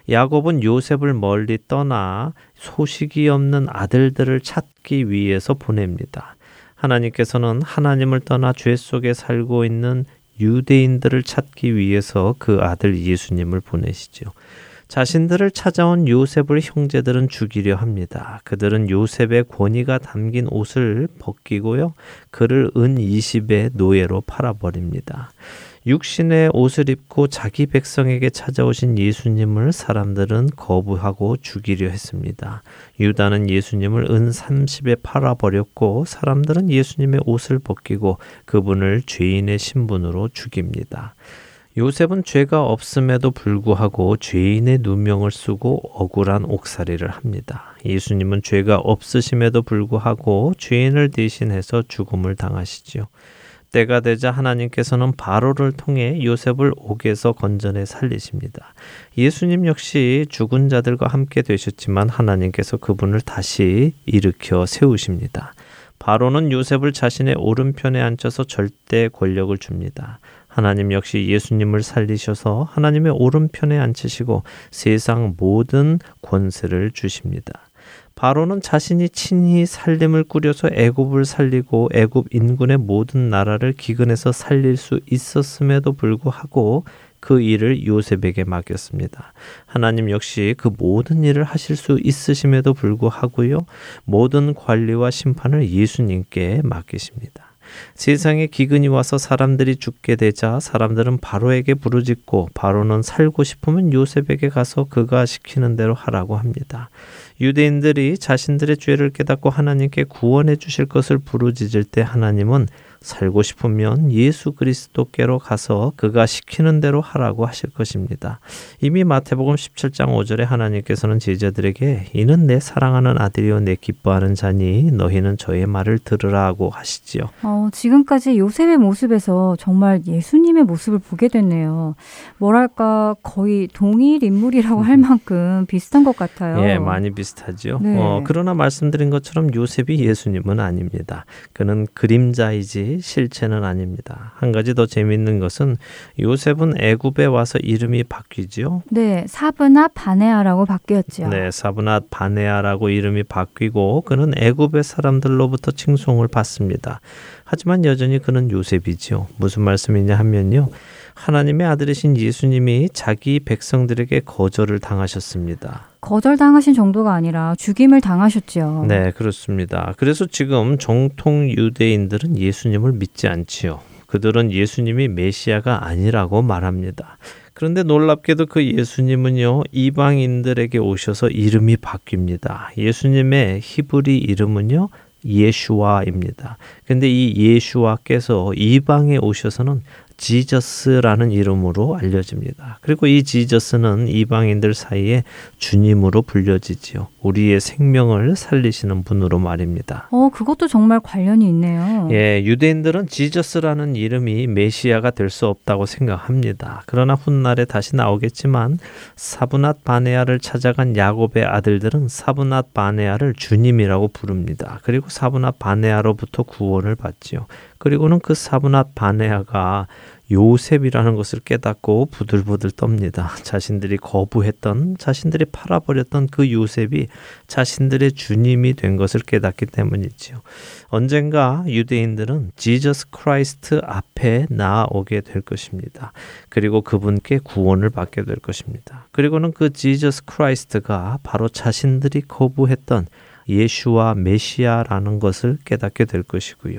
야곱은 요셉을 멀리 떠나 소식이 없는 아들들을 찾기 위해서 보냅니다. 하나님께서는 하나님을 떠나 죄 속에 살고 있는 유대인들을 찾기 위해서 그 아들 예수님을 보내시죠. 자신들을 찾아온 요셉을 형제들은 죽이려 합니다. 그들은 요셉의 권위가 담긴 옷을 벗기고요. 그를 은 20의 노예로 팔아버립니다. 육신의 옷을 입고 자기 백성에게 찾아오신 예수님을 사람들은 거부하고 죽이려 했습니다. 유다는 예수님을 은 30에 팔아버렸고 사람들은 예수님의 옷을 벗기고 그분을 죄인의 신분으로 죽입니다. 요셉은 죄가 없음에도 불구하고 죄인의 누명을 쓰고 억울한 옥살이를 합니다. 예수님은 죄가 없으심에도 불구하고 죄인을 대신해서 죽음을 당하시지요. 때가 되자 하나님께서는 바로를 통해 요셉을 옥에서 건전해 살리십니다. 예수님 역시 죽은 자들과 함께 되셨지만 하나님께서 그분을 다시 일으켜 세우십니다. 바로는 요셉을 자신의 오른편에 앉혀서 절대 권력을 줍니다. 하나님 역시 예수님을 살리셔서 하나님의 오른편에 앉히시고 세상 모든 권세를 주십니다. 바로는 자신이 친히 살림을 꾸려서 애굽을 살리고 애굽 인군의 모든 나라를 기근에서 살릴 수 있었음에도 불구하고 그 일을 요셉에게 맡겼습니다. 하나님 역시 그 모든 일을 하실 수 있으심에도 불구하고요. 모든 관리와 심판을 예수님께 맡기십니다. 세상에 기근이 와서 사람들이 죽게 되자 사람들은 바로에게 부르짖고 바로는 살고 싶으면 요셉에게 가서 그가 시키는 대로 하라고 합니다. 유대인들이 자신들의 죄를 깨닫고 하나님께 구원해 주실 것을 부르짖을 때 하나님은 살고 싶으면 예수 그리스도께로 가서 그가 시키는 대로 하라고 하실 것입니다. 이미 마태복음 17장 5절에 하나님께서는 제자들에게 이는 내 사랑하는 아들이요 내 기뻐하는 자니 너희는 저의 말을 들으라 하고 하시지요. 어, 지금까지 요셉의 모습에서 정말 예수님의 모습을 보게 됐네요. 뭐랄까 거의 동일 인물이라고 할 만큼 비슷한 것 같아요. 예, 많이 비슷하죠. 네. 어, 그러나 말씀드린 것처럼 요셉이 예수님은 아닙니다. 그는 그림자이지 실체는 아닙니다. 한 가지 더 재미있는 것은 요셉은 애굽에 와서 이름이 바뀌지요. 네, 사브나 바네아라고 바뀌었죠. 네, 사브나 바네아라고 이름이 바뀌고 그는 애굽의 사람들로부터 칭송을 받습니다. 하지만 여전히 그는 요셉이지요. 무슨 말씀이냐 하면요. 하나님의 아들이신 예수님이 자기 백성들에게 거절을 당하셨습니다. 거절당하신 정도가 아니라 죽임을 당하셨지요. 네, 그렇습니다. 그래서 지금 정통 유대인들은 예수님을 믿지 않지요. 그들은 예수님이 메시아가 아니라고 말합니다. 그런데 놀랍게도 그 예수님은요, 이방인들에게 오셔서 이름이 바뀝니다. 예수님의 히브리 이름은요, 예슈와입니다. 근데 이 예슈와께서 이방에 오셔서는 지저스라는 이름으로 알려집니다. 그리고 이 지저스는 이방인들 사이에 주님으로 불려지지요. 우리의 생명을 살리시는 분으로 말입니다. 어, 그것도 정말 관련이 있네요. 예, 유대인들은 지저스라는 이름이 메시아가 될 수 없다고 생각합니다. 그러나 훗날에 다시 나오겠지만 사브낫 바네아를 찾아간 야곱의 아들들은 사브낫 바네아를 주님이라고 부릅니다. 그리고 사브낫 바네아로부터 구원을 받지요. 그리고는 그 사브낫 바네아가 요셉이라는 것을 깨닫고 부들부들 떱니다. 자신들이 거부했던, 자신들이 팔아버렸던 그 요셉이 자신들의 주님이 된 것을 깨닫기 때문이지요. 언젠가 유대인들은 Jesus Christ 앞에 나아오게 될 것입니다. 그리고 그분께 구원을 받게 될 것입니다. 그리고는 그 Jesus Christ가 바로 자신들이 거부했던 예수와 메시아라는 것을 깨닫게 될 것이고요.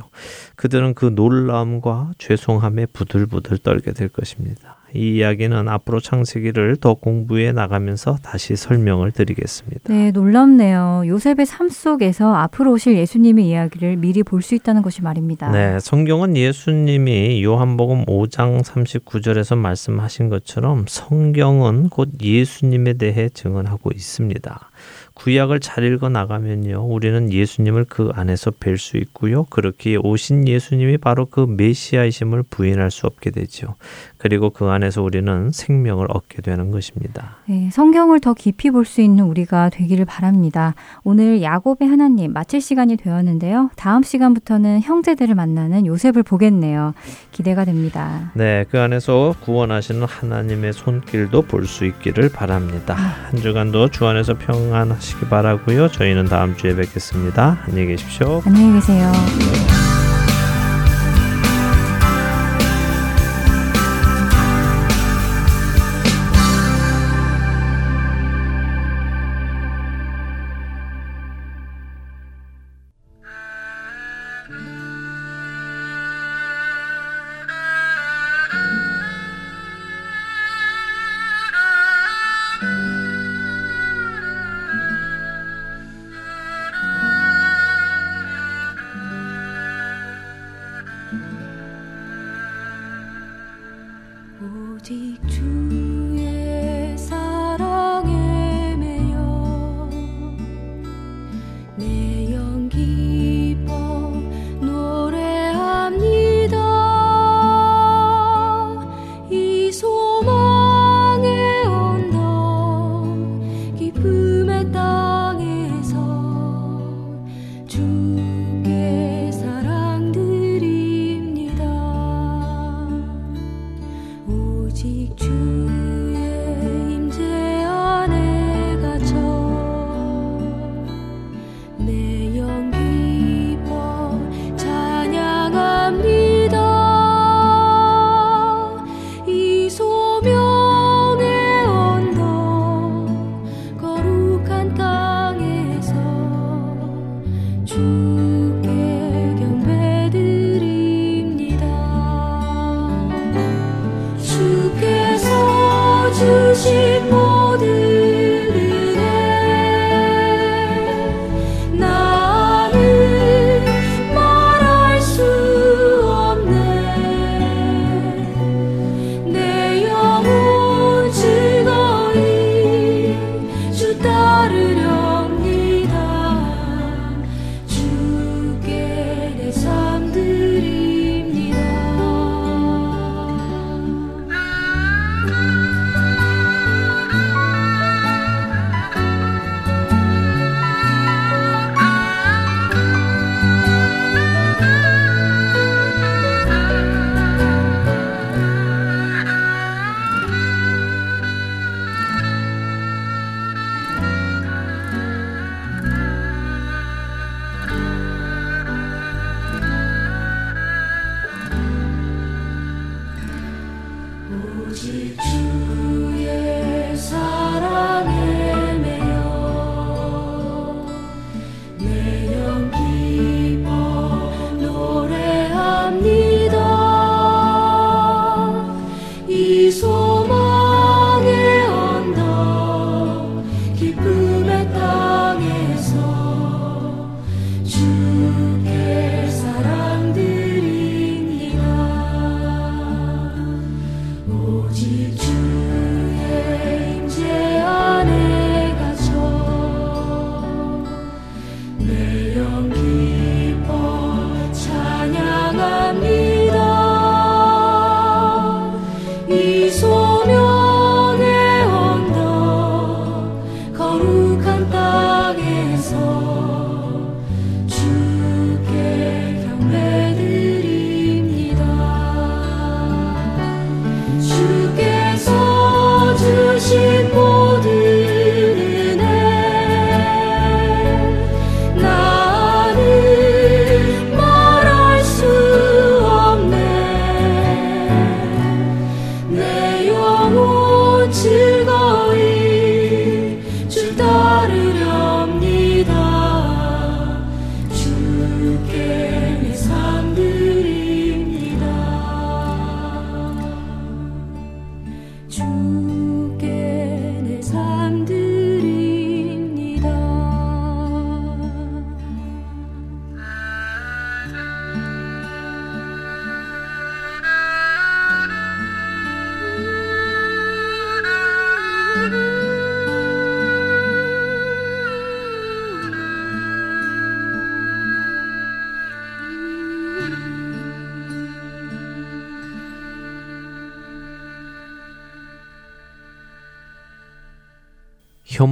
그들은 그 놀라움과 죄송함에 부들부들 떨게 될 것입니다. 이 이야기는 앞으로 창세기를 더 공부해 나가면서 다시 설명을 드리겠습니다. 네, 놀랍네요. 요셉의 삶 속에서 앞으로 오실 예수님의 이야기를 미리 볼 수 있다는 것이 말입니다. 네, 성경은 예수님이 요한복음 5장 39절에서 말씀하신 것처럼 성경은 곧 예수님에 대해 증언하고 있습니다. 구약을 잘 읽어 나가면요. 우리는 예수님을 그 안에서 뵐 수 있고요. 그렇게 오신 예수님이 바로 그 메시아이심을 부인할 수 없게 되죠. 그리고 그 안에서 우리는 생명을 얻게 되는 것입니다. 네, 성경을 더 깊이 볼 수 있는 우리가 되기를 바랍니다. 오늘 야곱의 하나님 마칠 시간이 되었는데요. 다음 시간부터는 형제들을 만나는 요셉을 보겠네요. 기대가 됩니다. 네, 그 안에서 구원하시는 하나님의 손길도 볼 수 있기를 바랍니다. 한 주간도 주 안에서 평안하 시기 바라고요. 저희는 다음 주에 뵙겠습니다. 안녕히 계십시오. 안녕히 계세요.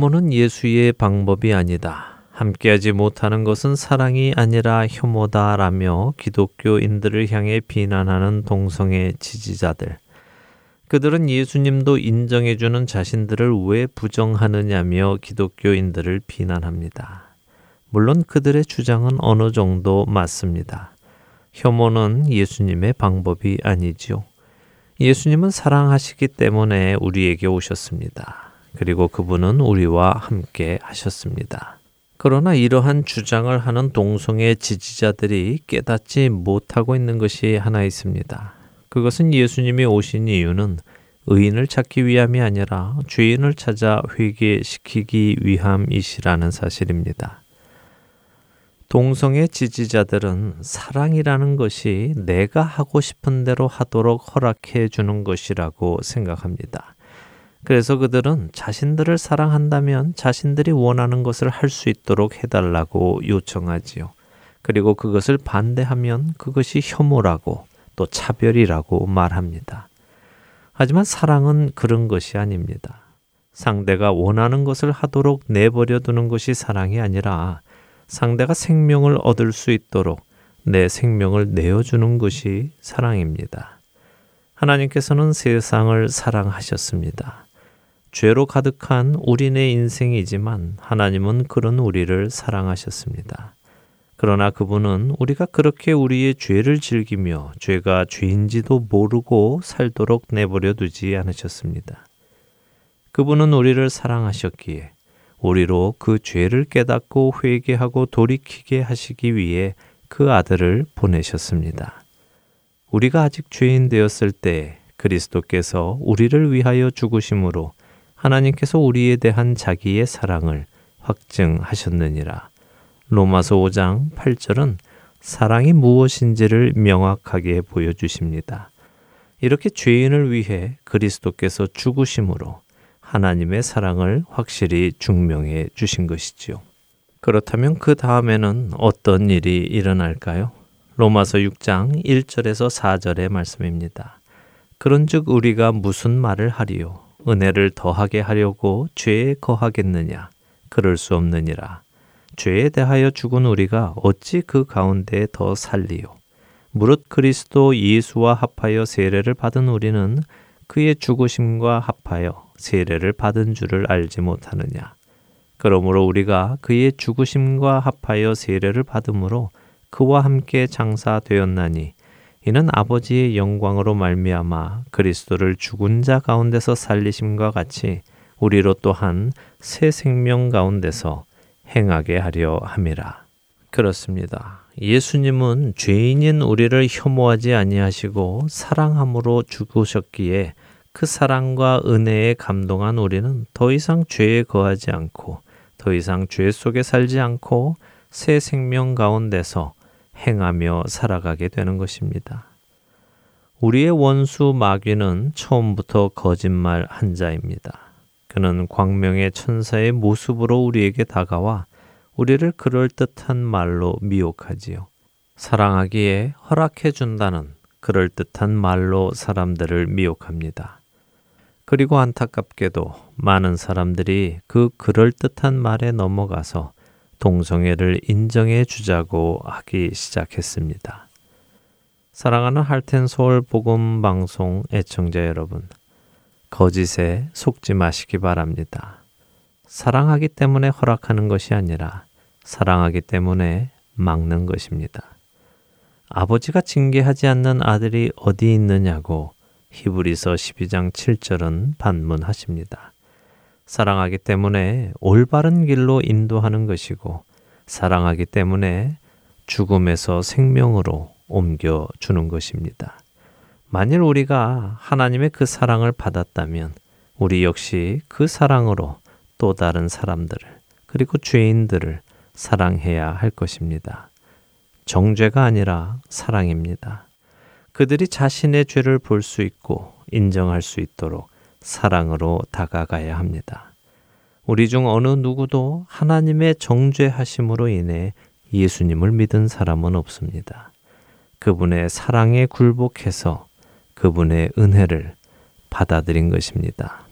혐오는 예수의 방법이 아니다. 함께하지 못하는 것은 사랑이 아니라 혐오다라며 기독교인들을 향해 비난하는 동성애 지지자들. 그들은 예수님도 인정해주는 자신들을 왜 부정하느냐며 기독교인들을 비난합니다. 물론 그들의 주장은 어느 정도 맞습니다. 혐오는 예수님의 방법이 아니지요. 예수님은 사랑하시기 때문에 우리에게 오셨습니다. 그리고 그분은 우리와 함께 하셨습니다. 그러나 이러한 주장을 하는 동성애 지지자들이 깨닫지 못하고 있는 것이 하나 있습니다. 그것은 예수님이 오신 이유는 의인을 찾기 위함이 아니라 죄인을 찾아 회개시키기 위함이시라는 사실입니다. 동성애 지지자들은 사랑이라는 것이 내가 하고 싶은 대로 하도록 허락해 주는 것이라고 생각합니다. 그래서 그들은 자신들을 사랑한다면 자신들이 원하는 것을 할 수 있도록 해달라고 요청하지요. 그리고 그것을 반대하면 그것이 혐오라고 또 차별이라고 말합니다. 하지만 사랑은 그런 것이 아닙니다. 상대가 원하는 것을 하도록 내버려 두는 것이 사랑이 아니라 상대가 생명을 얻을 수 있도록 내 생명을 내어주는 것이 사랑입니다. 하나님께서는 세상을 사랑하셨습니다. 죄로 가득한 우리네 인생이지만 하나님은 그런 우리를 사랑하셨습니다. 그러나 그분은 우리가 그렇게 우리의 죄를 즐기며 죄가 죄인지도 모르고 살도록 내버려 두지 않으셨습니다. 그분은 우리를 사랑하셨기에 우리로 그 죄를 깨닫고 회개하고 돌이키게 하시기 위해 그 아들을 보내셨습니다. 우리가 아직 죄인 되었을 때 그리스도께서 우리를 위하여 죽으심으로 하나님께서 우리에 대한 자기의 사랑을 확증하셨느니라. 로마서 5장 8절은 사랑이 무엇인지를 명확하게 보여주십니다. 이렇게 죄인을 위해 그리스도께서 죽으심으로 하나님의 사랑을 확실히 증명해 주신 것이지요. 그렇다면 그 다음에는 어떤 일이 일어날까요? 로마서 6장 1절에서 4절의 말씀입니다. 그런즉 우리가 무슨 말을 하리요? 은혜를 더하게 하려고 죄에 거하겠느냐? 그럴 수 없느니라. 죄에 대하여 죽은 우리가 어찌 그 가운데 더 살리요? 무릇 그리스도 예수와 합하여 세례를 받은 우리는 그의 죽으심과 합하여 세례를 받은 줄을 알지 못하느냐. 그러므로 우리가 그의 죽으심과 합하여 세례를 받음으로 그와 함께 장사되었나니 이는 아버지의 영광으로 말미암아 그리스도를 죽은 자 가운데서 살리심과 같이 우리로 또한 새 생명 가운데서 행하게 하려 함이라. 그렇습니다. 예수님은 죄인인 우리를 혐오하지 아니하시고 사랑함으로 죽으셨기에 그 사랑과 은혜에 감동한 우리는 더 이상 죄에 거하지 않고 더 이상 죄 속에 살지 않고 새 생명 가운데서 행하며 살아가게 되는 것입니다. 우리의 원수 마귀는 처음부터 거짓말 한 자입니다. 그는 광명의 천사의 모습으로 우리에게 다가와 우리를 그럴듯한 말로 미혹하지요. 사랑하기에 허락해 준다는 그럴듯한 말로 사람들을 미혹합니다. 그리고 안타깝게도 많은 사람들이 그 그럴듯한 말에 넘어가서 동성애를 인정해 주자고 하기 시작했습니다. 사랑하는 할텐 서울 복음 방송 애청자 여러분, 거짓에 속지 마시기 바랍니다. 사랑하기 때문에 허락하는 것이 아니라 사랑하기 때문에 막는 것입니다. 아버지가 징계하지 않는 아들이 어디 있느냐고 히브리서 12장 7절은 반문하십니다. 사랑하기 때문에 올바른 길로 인도하는 것이고 사랑하기 때문에 죽음에서 생명으로 옮겨 주는 것입니다. 만일 우리가 하나님의 그 사랑을 받았다면 우리 역시 그 사랑으로 또 다른 사람들을 그리고 죄인들을 사랑해야 할 것입니다. 정죄가 아니라 사랑입니다. 그들이 자신의 죄를 볼 수 있고 인정할 수 있도록 사랑으로 다가가야 합니다. 우리 중 어느 누구도 하나님의 정죄하심으로 인해 예수님을 믿은 사람은 없습니다. 그분의 사랑에 굴복해서 그분의 은혜를 받아들인 것입니다.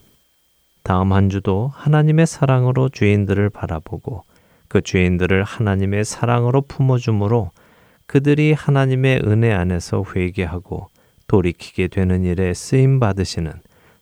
다음 한 주도 하나님의 사랑으로 죄인들을 바라보고 그 죄인들을 하나님의 사랑으로 품어주므로 그들이 하나님의 은혜 안에서 회개하고 돌이키게 되는 일에 쓰임 받으시는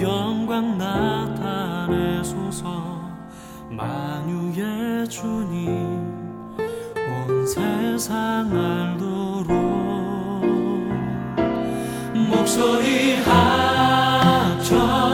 영광 나타내소서. 만유의 주님 온 세상 알도록. 목소리 합쳐